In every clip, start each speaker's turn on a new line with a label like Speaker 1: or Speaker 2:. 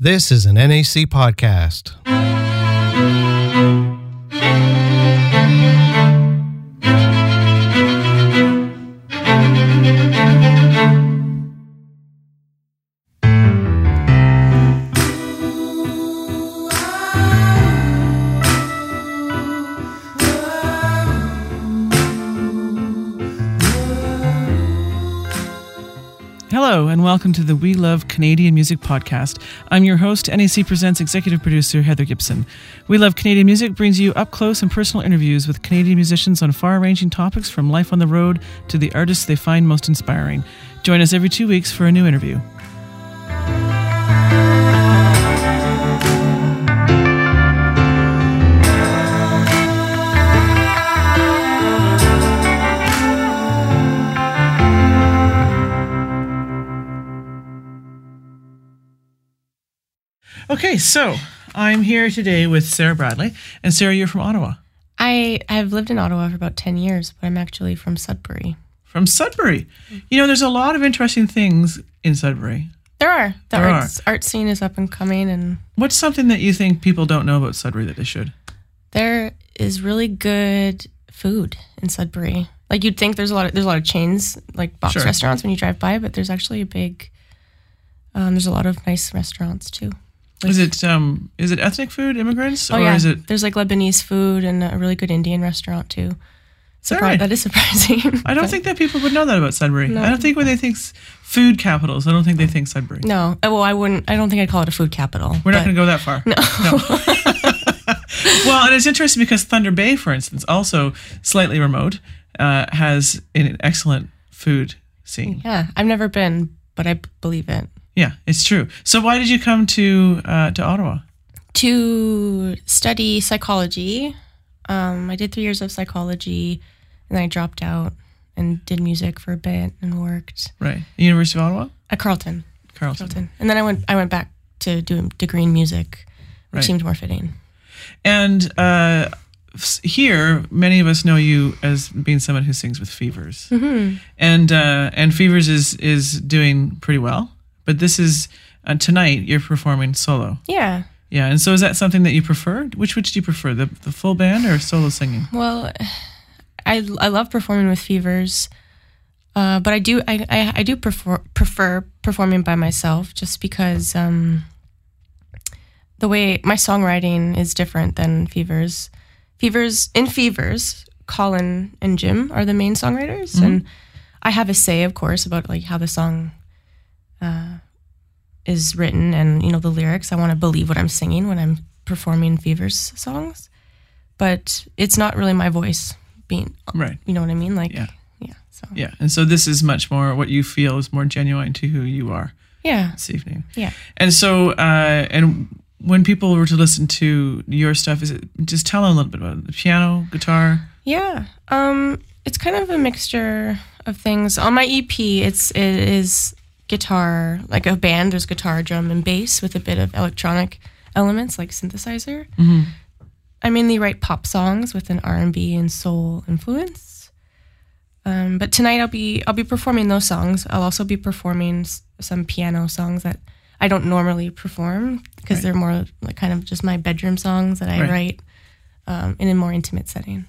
Speaker 1: This is an NAC podcast.
Speaker 2: Welcome to the We Love Canadian Music podcast. I'm your host, NAC Presents executive producer Heather Gibson. We Love Canadian Music brings you up close and personal interviews with Canadian musicians on far ranging topics from life on the road to the artists they find most inspiring. Join us every two weeks for a new interview. Okay, so I'm here today with Sarah Bradley. And Sarah, you're from Ottawa.
Speaker 3: I have lived in Ottawa for about 10 years, but I'm actually from Sudbury.
Speaker 2: From Sudbury. You know, there's a lot of interesting things in Sudbury.
Speaker 3: There are. The
Speaker 2: There
Speaker 3: arts, art scene is up and coming, and
Speaker 2: What's something that you think people don't know about Sudbury that they should?
Speaker 3: there is really good food in Sudbury. Like you'd think there's a lot of there's a lot of chains like box
Speaker 2: Sure.
Speaker 3: restaurants when you drive by, but there's actually a big um, there's a lot of nice restaurants too.
Speaker 2: Is it um is it ethnic food, immigrants,
Speaker 3: Oh
Speaker 2: or
Speaker 3: yeah,
Speaker 2: is it
Speaker 3: there's like Lebanese food and a really good Indian restaurant too. Surpri-
Speaker 2: right?
Speaker 3: That is surprising.
Speaker 2: I don't
Speaker 3: but-
Speaker 2: think that people would know that about Sudbury.
Speaker 3: No.
Speaker 2: I don't think when they think food capitals, I don't think they think Sudbury.
Speaker 3: No, Uh, well, I wouldn't. I don't think I'd call it a food capital.
Speaker 2: We're not going to go that far.
Speaker 3: No.
Speaker 2: well, and it's interesting because Thunder Bay, for instance, also slightly remote, uh, has an excellent food scene.
Speaker 3: Yeah, I've never been, but I believe it.
Speaker 2: Yeah, it's true. So why did you come to uh, to Ottawa?
Speaker 3: To study psychology, um, I did three years of psychology, and then I dropped out and did music for a bit and worked
Speaker 2: Right, University of Ottawa,
Speaker 3: at Carleton.
Speaker 2: Carleton.
Speaker 3: Carleton, and then I went. I went back to do a degree in music, which
Speaker 2: Right.
Speaker 3: seemed more fitting.
Speaker 2: And uh, here, many of us know you as being someone who sings with Fevers,
Speaker 3: Mm-hmm.
Speaker 2: and uh, and Fevers is is doing pretty well. But this is uh, tonight. You're performing solo.
Speaker 3: Yeah.
Speaker 2: Yeah, and so is that something that you prefer? Which which do you prefer, the the full band or solo singing?
Speaker 3: Well, I I love performing with fevers, uh, but I do I, I, I do prefer prefer performing by myself just because um, the way my songwriting is different than fevers. Fevers in fevers, Colin and Jim are the main songwriters, and I have a say, of course, about like how the song. Uh, is written and you know the lyrics i want to believe what i'm singing when i'm performing fevers songs but it's not really my voice being
Speaker 2: Right.
Speaker 3: you know what i mean like
Speaker 2: Yeah.
Speaker 3: yeah so
Speaker 2: Yeah, and so this is much more what you feel is more genuine to who you are
Speaker 3: yeah
Speaker 2: this evening.
Speaker 3: yeah
Speaker 2: And so, uh, and when people were to listen to your stuff, is it just tell them a little bit about it? The piano, guitar.
Speaker 3: yeah um it's kind of a mixture of things on my ep it's it is guitar like a band there's guitar drum and bass with a bit of electronic elements like synthesizer i mainly write pop songs with an r&b and soul influence um, but tonight i'll be i'll be performing those songs i'll also be performing s- some piano songs that i don't normally perform because
Speaker 2: Right.
Speaker 3: they're more like kind of just my bedroom songs that i
Speaker 2: Right.
Speaker 3: write um, in a more intimate setting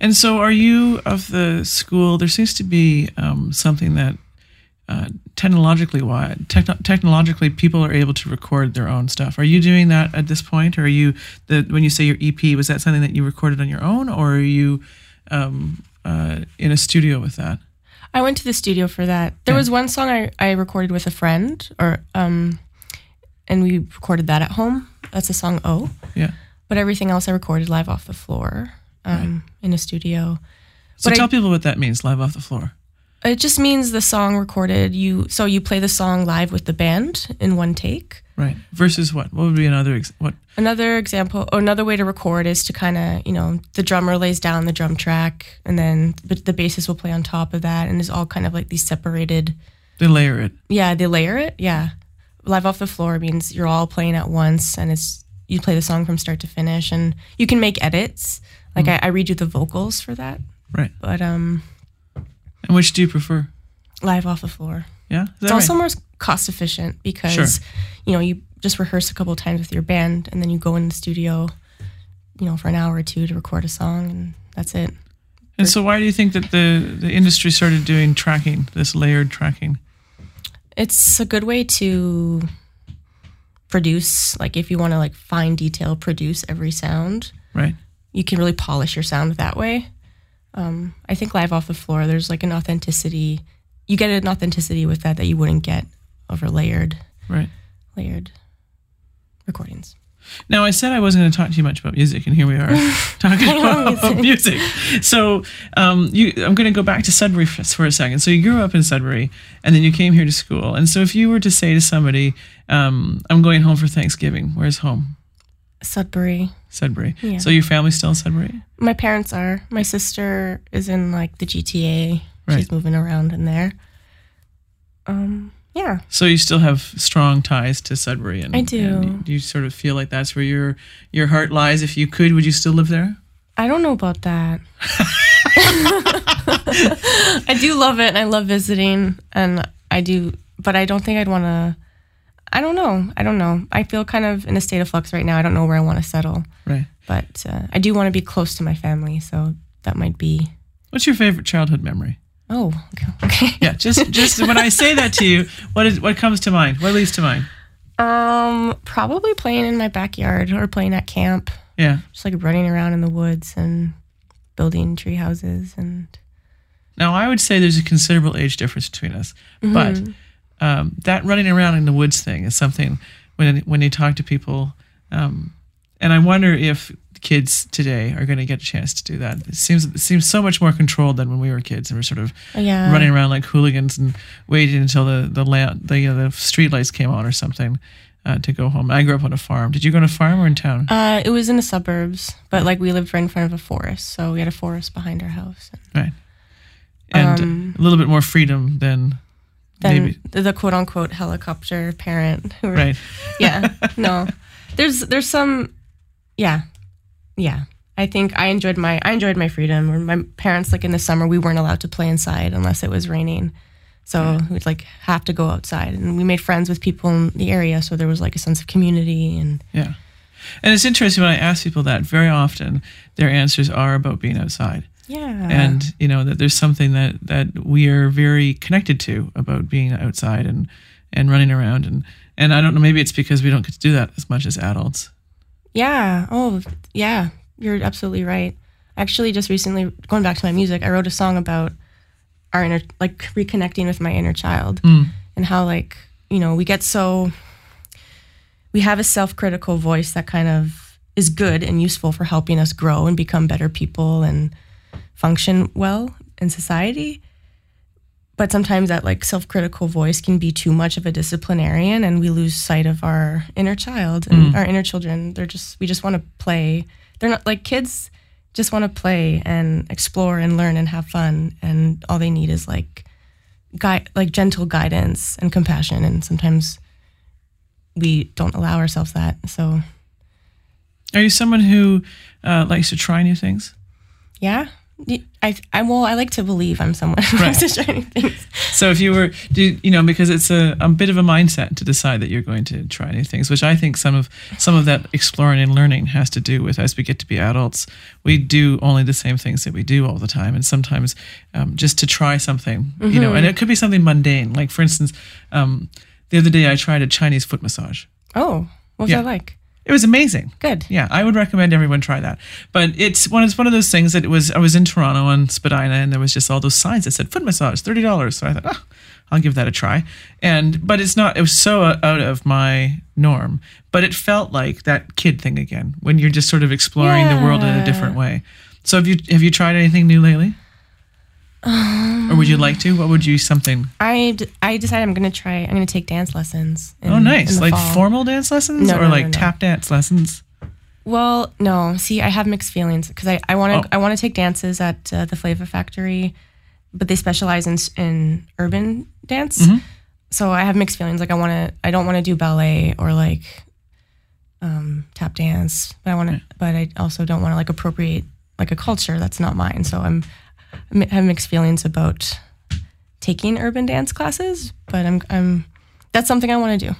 Speaker 2: And so, are you of the school? There seems to be um, something that uh, technologically, why techno- technologically, people are able to record their own stuff. Are you doing that at this point, or are you the when you say your EP? Was that something that you recorded on your own, or are you um, uh, in a studio with that?
Speaker 3: I went to the studio for that. There
Speaker 2: Yeah.
Speaker 3: was one song I, I recorded with a friend, or um, and we recorded that at home. That's the song "Oh,"
Speaker 2: Yeah.
Speaker 3: but everything else I recorded live off the floor um, in a studio.
Speaker 2: So
Speaker 3: But I-
Speaker 2: tell people what that means, live off the floor.
Speaker 3: It just means the song recorded. You so you play the song live with the band in one take.
Speaker 2: Right. Versus what? What would be another ex- what?
Speaker 3: Another example, or another way to record is to kind of, you know, the drummer lays down the drum track, and then but the bassist will play on top of that, and it's all kind of like these separated
Speaker 2: They layer it.
Speaker 3: Yeah, they layer it. Yeah. Live off the floor means you're all playing at once and it's you play the song from start to finish and you can make edits. Like I, I read you the vocals for that.
Speaker 2: Right.
Speaker 3: But um
Speaker 2: And which do you prefer?
Speaker 3: live off the floor.
Speaker 2: Yeah.
Speaker 3: It's also more cost efficient because
Speaker 2: Sure.
Speaker 3: you know, you just rehearse a couple times with your band, and then you go in the studio, you know, for an hour or two to record a song, and that's it.
Speaker 2: And so, why do you think that the the industry started doing tracking, this layered tracking?
Speaker 3: It's a good way to produce. Like, if you want to like fine detail produce every sound,
Speaker 2: Right.
Speaker 3: you can really polish your sound that way. Um, I think live off the floor, there's like an authenticity. You get an authenticity with that that you wouldn't get over layered
Speaker 2: Right.
Speaker 3: layered recordings.
Speaker 2: Now, I said I wasn't going to talk too much about music, and here we are talking about music. So, um, you, I'm going to go back to Sudbury for, for a second. So, you grew up in Sudbury, and then you came here to school. And so, if you were to say to somebody, um, "I'm going home for Thanksgiving," where's home?
Speaker 3: Sudbury.
Speaker 2: Sudbury.
Speaker 3: Yeah.
Speaker 2: So, your family's still in Sudbury.
Speaker 3: My parents are. My sister is in like the GTA.
Speaker 2: Right.
Speaker 3: She's moving around in there. Um, yeah.
Speaker 2: So, you still have strong ties to Sudbury, and
Speaker 3: I do.
Speaker 2: and do you sort of feel like that's where your your heart lies? If you could, would you still live there?
Speaker 3: I don't know about that. I do love it and I love visiting and I do but I don't think I'd want to I don't know. I don't know. I feel kind of in a state of flux right now. I don't know where I want to settle,
Speaker 2: Right.
Speaker 3: but uh, I do want to be close to my family, so that might be
Speaker 2: What's your favorite childhood memory?
Speaker 3: Oh, okay.
Speaker 2: Yeah, just just when I say that to you, what is what comes to mind? What leads to mind?
Speaker 3: Um, probably playing in my backyard or playing at camp,
Speaker 2: Yeah.
Speaker 3: just like running around in the woods and building tree houses and
Speaker 2: Now I would say there's a considerable age difference between us, but um, that running around in the woods thing is something when when you talk to people, um, and I wonder if kids today are going to get a chance to do that. It seems it seems so much more controlled than when we were kids and we're sort of
Speaker 3: yeah.
Speaker 2: running around like hooligans and waiting until the the lamp, the you know, the street lights came on or something uh, to go home. I grew up on a farm. Did you go on a farm or in town?
Speaker 3: Uh, it was in the suburbs, but like we lived right in front of a forest, so we had a forest behind our house.
Speaker 2: Right. And
Speaker 3: Um,
Speaker 2: a little bit more freedom than
Speaker 3: Then
Speaker 2: maybe.
Speaker 3: the, quote unquote helicopter parent who
Speaker 2: Right.
Speaker 3: yeah no there's there's some yeah yeah i think i enjoyed my i enjoyed my freedom Or my parents like in the summer we weren't allowed to play inside unless it was raining so we'd like have to go outside and we made friends with people in the area so there was like a sense of community and
Speaker 2: Yeah. And it's interesting when I ask people that, very often their answers are about being outside.
Speaker 3: Yeah
Speaker 2: And, you know, that there's something that, that we are very connected to about being outside and, and running around. And, and I don't know, maybe it's because we don't get to do that as much as adults.
Speaker 3: Yeah. Oh, yeah. You're absolutely right. Actually, just recently, going back to my music, I wrote a song about our inner, like reconnecting with my inner child hmm. and how, like, you know, we get so, we have a self critical voice that kind of is good and useful for helping us grow and become better people and function well in society. But sometimes that like self-critical voice can be too much of a disciplinarian, and we lose sight of our inner child and our inner children. They're just we just want to play. They're not like kids. Just want to play and explore and learn and have fun, and all they need is like guide, like gentle guidance and compassion. And sometimes we don't allow ourselves that. So
Speaker 2: Are you someone who uh, likes to try new things?
Speaker 3: yeah, I I well I like to believe I'm someone who likes to try new things.
Speaker 2: So if you were, do, you know, because it's a, a bit of a mindset to decide that you're going to try new things, which I think some of some of that exploring and learning has to do with as we get to be adults, we do only the same things that we do all the time, and sometimes um, just to try something, you know, and it could be something mundane, like for instance, um, the other day I tried a Chinese foot massage.
Speaker 3: Oh, what's
Speaker 2: Yeah.
Speaker 3: that like?
Speaker 2: It was amazing.
Speaker 3: Good.
Speaker 2: Yeah, I would recommend everyone try that. But it's one it's one of those things that it was I was in Toronto on Spadina and there was just all those signs that said foot massage, thirty dollars. So I thought, oh, I'll give that a try. And but it's not it was so out of my norm. But it felt like that kid thing again, when you're just sort of exploring the world in a different way. So have you have you tried anything new lately? Or would you like to? What would you something?
Speaker 3: I, d- I decided I'm gonna try. I'm gonna take dance lessons. in-
Speaker 2: Oh,
Speaker 3: in
Speaker 2: nice!
Speaker 3: the
Speaker 2: Like
Speaker 3: fall.
Speaker 2: formal dance lessons
Speaker 3: No,
Speaker 2: or
Speaker 3: no, no,
Speaker 2: like
Speaker 3: no.
Speaker 2: tap dance lessons?
Speaker 3: Well, no. See, I have mixed feelings because I, I want to
Speaker 2: Oh.
Speaker 3: I want to take dances at uh, the Flavor Factory, but they specialize in s- in urban dance.
Speaker 2: Mm-hmm.
Speaker 3: So I have mixed feelings. Like I want to I don't want to do ballet or like um, tap dance, but I want to. But I also don't want to like appropriate like a culture that's not mine. So I'm have mixed feelings about taking urban dance classes, but I'm I'm that's something I want to do.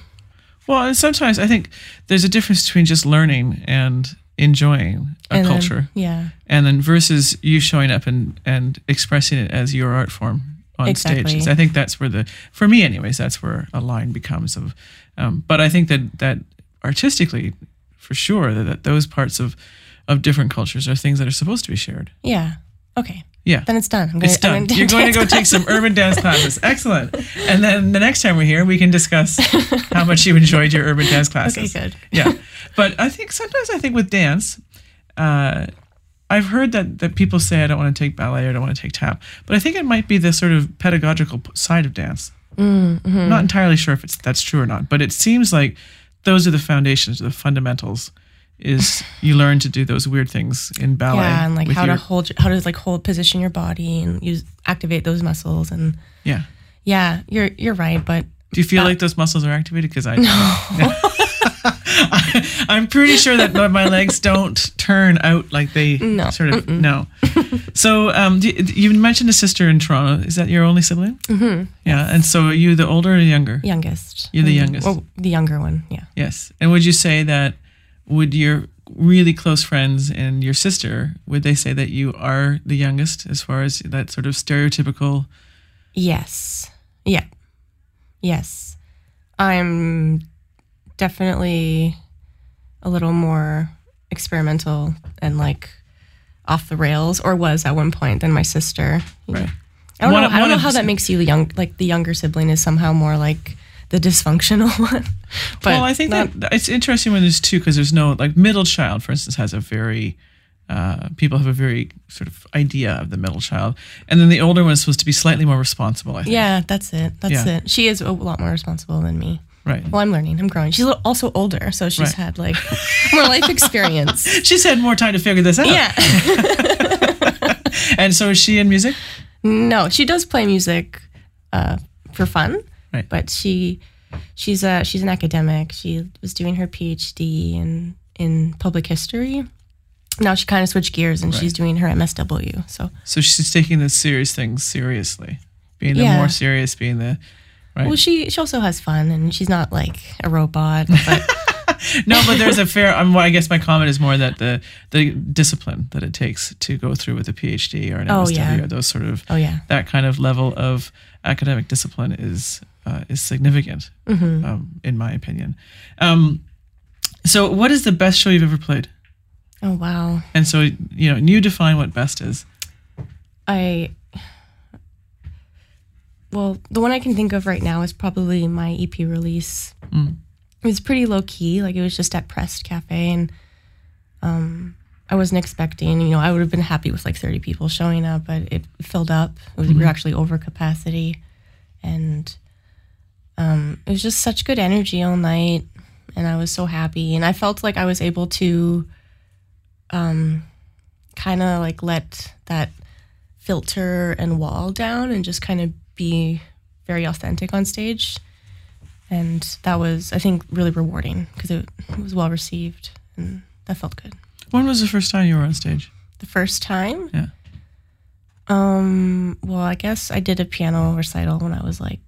Speaker 2: Well, and sometimes I think there's a difference between just learning and enjoying a
Speaker 3: And then-
Speaker 2: culture,
Speaker 3: yeah.
Speaker 2: and then versus you showing up and and expressing it as your art form on stage.
Speaker 3: Exactly.
Speaker 2: So I think that's where the, for me, anyways, that's where a line becomes of. Um, but I think that that artistically, for sure, that, that those parts of of different cultures are things that are supposed to be shared.
Speaker 3: Yeah. Okay.
Speaker 2: Yeah.
Speaker 3: Then it's done. I'm
Speaker 2: It's
Speaker 3: gonna-
Speaker 2: done.
Speaker 3: I'm gonna
Speaker 2: You're going to go take some urban dance classes. Excellent. And then the next time we're here, we can discuss how much you enjoyed your urban dance classes.
Speaker 3: Okay, good.
Speaker 2: Yeah. But I think sometimes I think with dance, uh, I've heard that, that people say I don't want to take ballet or I don't want to take tap, but I think it might be the sort of pedagogical side of dance.
Speaker 3: Mm-hmm.
Speaker 2: Not entirely sure if it's that's true or not, but it seems like those are the foundations, the fundamentals. Is you learn to do those weird things in ballet?
Speaker 3: Yeah, and like how
Speaker 2: your-
Speaker 3: to hold, how to like hold position your body and use activate those muscles and
Speaker 2: Yeah.
Speaker 3: yeah, you're you're right, but
Speaker 2: Do you feel like those muscles are activated? Because I I, I'm pretty sure that my- legs don't turn out like they
Speaker 3: No.
Speaker 2: sort of no. So um, do, you mentioned a sister in Toronto. Is that your only sibling? Mm-hmm. Yeah, and so are you the older or the younger?
Speaker 3: youngest.
Speaker 2: You're the
Speaker 3: Mm,
Speaker 2: youngest.
Speaker 3: Well, the younger one. Yeah.
Speaker 2: Yes. And would you say that would your really close friends and your sister would they say that you are the youngest as far as that sort of stereotypical?
Speaker 3: Yes. Yeah. Yes. I'm definitely a little more experimental and like off the rails, or was at one point than my sister.
Speaker 2: Right.
Speaker 3: I don't
Speaker 2: One
Speaker 3: know. I don't know how that makes you young, like the younger sibling is somehow more like the dysfunctional one. but
Speaker 2: well, I think
Speaker 3: not-
Speaker 2: that it's interesting when there's two because there's no like middle child, for instance, has a very uh, people have a very sort of idea of the middle child, and then the older one is supposed to be slightly more responsible. I think.
Speaker 3: Yeah, that's it. That's
Speaker 2: Yeah.
Speaker 3: it. She is a lot more responsible than me.
Speaker 2: Right.
Speaker 3: Well, I'm learning. I'm growing. She's also older, so she's
Speaker 2: Right.
Speaker 3: had like more life experience.
Speaker 2: She's had more time to figure this out.
Speaker 3: Yeah.
Speaker 2: And so is she in music?
Speaker 3: No, she does play music uh, for fun,
Speaker 2: Right.
Speaker 3: but she she's a she's an academic. She was doing her PhD in in public history. Now she kind of switched gears and she's doing her MSW. So
Speaker 2: So she's taking the serious things seriously, being the
Speaker 3: Yeah.
Speaker 2: more serious, being the right.
Speaker 3: well, she she also has fun and she's not like a robot. But
Speaker 2: no, but there's a fair. Um, well, I guess my comment is more that the the discipline that it takes to go through with a PhD or an
Speaker 3: Oh,
Speaker 2: MSW
Speaker 3: yeah.
Speaker 2: or those sort of
Speaker 3: oh yeah,
Speaker 2: that kind of level of academic discipline is uh, is significant,
Speaker 3: Mm-hmm.
Speaker 2: um, in my opinion. Um, so, what is the best show you've ever played?
Speaker 3: oh wow.
Speaker 2: And so, you know, you define what best is.
Speaker 3: I well, the one I can think of right now is probably my EP release.
Speaker 2: Mm.
Speaker 3: It was pretty low key, like it was just at Pressed Cafe, and um, I wasn't expecting. You know, I would have been happy with like thirty people showing up, but it filled up. It was, We were actually over capacity, and um, it was just such good energy all night, and I was so happy, and I felt like I was able to, um, kind of like let that filter and wall down and just kind of be very authentic on stage. And that was, I think, really rewarding because it, it was well received and that felt good.
Speaker 2: When was the first time you were on stage?
Speaker 3: The first time,
Speaker 2: Yeah.
Speaker 3: um, well, I guess I did a piano recital when I was like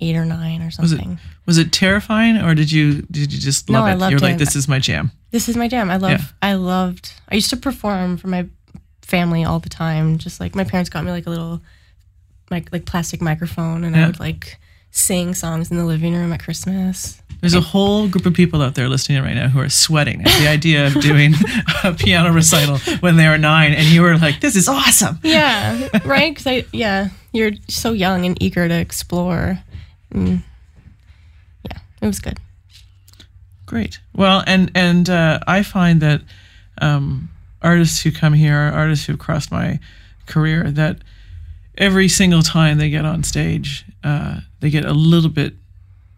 Speaker 3: eight or nine or
Speaker 2: Was it
Speaker 3: something.
Speaker 2: was it terrifying or did you did you just
Speaker 3: No,
Speaker 2: love
Speaker 3: I
Speaker 2: it?
Speaker 3: loved
Speaker 2: You're like this is my jam.
Speaker 3: This is my jam. I love.
Speaker 2: Yeah.
Speaker 3: I loved. I used to perform for my family all the time. Just like my parents got me like a little, like like plastic microphone, and
Speaker 2: Yeah.
Speaker 3: I would like sing songs in the living room at Christmas.
Speaker 2: There's a whole group of people out there listening right now who are sweating at the idea of doing a piano recital when they were nine, and you were like, "This is awesome."
Speaker 3: Yeah, right. Because I yeah, you're so young and eager to explore. Mm. Yeah, it was good.
Speaker 2: Great. Well, and and uh, I find that um, artists who come here, artists who've crossed my career, that every single time they get on stage, uh, they get a little bit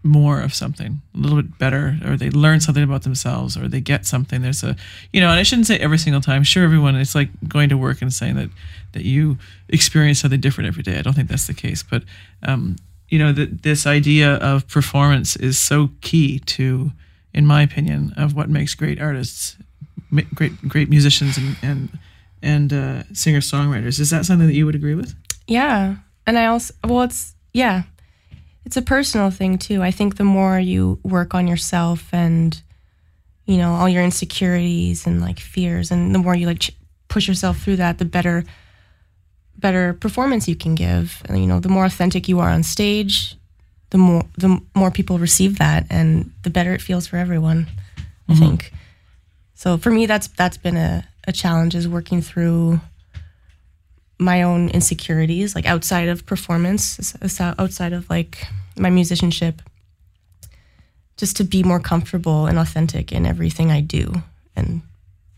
Speaker 2: more of something, a little bit better, or they learn something about themselves, or they get something. There's a, you know, and I shouldn't say every single time. Sure, everyone, it's like going to work and saying that that you experience something different every day. I don't think that's the case, but um, you know, that this idea of performance is so key to, in my opinion, of what makes great artists, great great musicians, and and and uh, singer songwriters. Is that something that you would agree with?
Speaker 3: Yeah, and I also well, it's yeah, it's a personal thing too. I think the more you work on yourself and you know all your insecurities and like fears, and the more you like ch- push yourself through that, the better better performance you can give. And you know, the more authentic you are on stage, the more the more people receive that, and the better it feels for everyone. I mm-hmm. think. So for me, that's that's been a, a challenge is working through my own insecurities, like outside of performance, outside of like my musicianship, just to be more comfortable and authentic in everything I do. And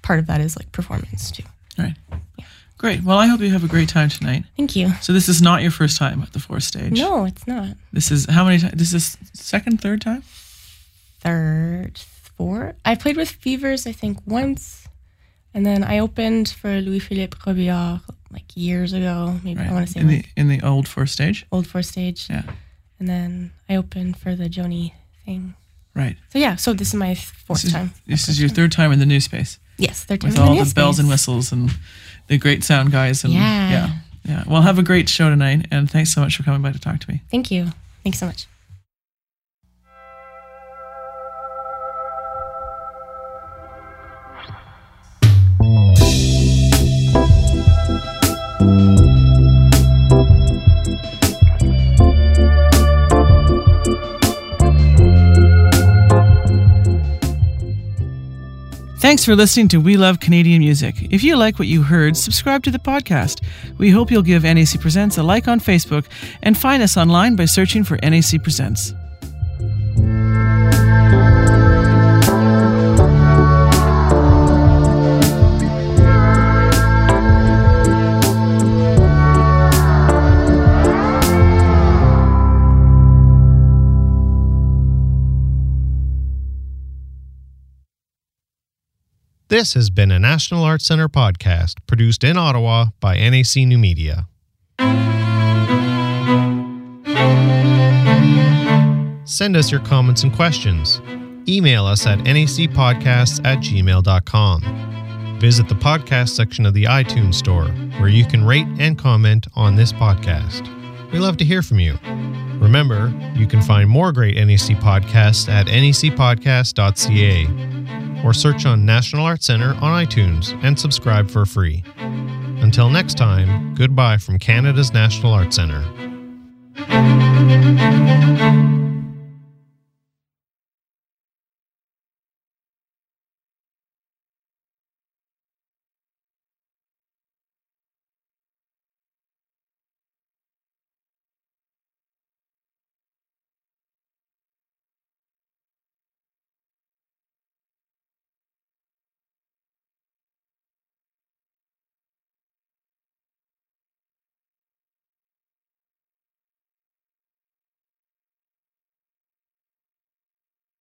Speaker 3: part of that is like performance too.
Speaker 2: All right. Great. Well, I hope you have a great time tonight.
Speaker 3: Thank you.
Speaker 2: So this is not your first time at the fourth stage.
Speaker 3: No, it's not.
Speaker 2: This is how many times? This is second, third time.
Speaker 3: Third, fourth. I played with Fevers, I think, once. And then I opened for Louis Philippe Robillard like years ago. Maybe I want to say
Speaker 2: in
Speaker 3: like
Speaker 2: the in the old fourth stage.
Speaker 3: old four stage.
Speaker 2: Yeah.
Speaker 3: And then I opened for the Joni thing.
Speaker 2: Right.
Speaker 3: So yeah, so this is my fourth
Speaker 2: This is,
Speaker 3: time.
Speaker 2: this is your third time in the new space
Speaker 3: Yes, third time
Speaker 2: with
Speaker 3: in
Speaker 2: all
Speaker 3: new
Speaker 2: the bells and whistles and the great sound guys and
Speaker 3: Yeah.
Speaker 2: yeah. Yeah. Well, have a great show tonight, and thanks so much for coming by to talk to me.
Speaker 3: Thank you. Thanks so much.
Speaker 2: Thanks for listening to We Love Canadian Music. If you like what you heard, subscribe to the podcast. We hope you'll give NAC Presents a like on Facebook and find us online by searching for NAC Presents.
Speaker 1: This has been a National Arts Center podcast produced in Ottawa by NAC New Media. Send us your comments and questions. Email us at nacpodcasts at gmail.com. Visit the podcast section of the iTunes Store, where you can rate and comment on this podcast. We love to hear from you. Remember, you can find more great NAC podcasts at nacpodcast.ca or search on National Arts Center on iTunes and subscribe for free. Until next time, goodbye from Canada's National Arts Centre.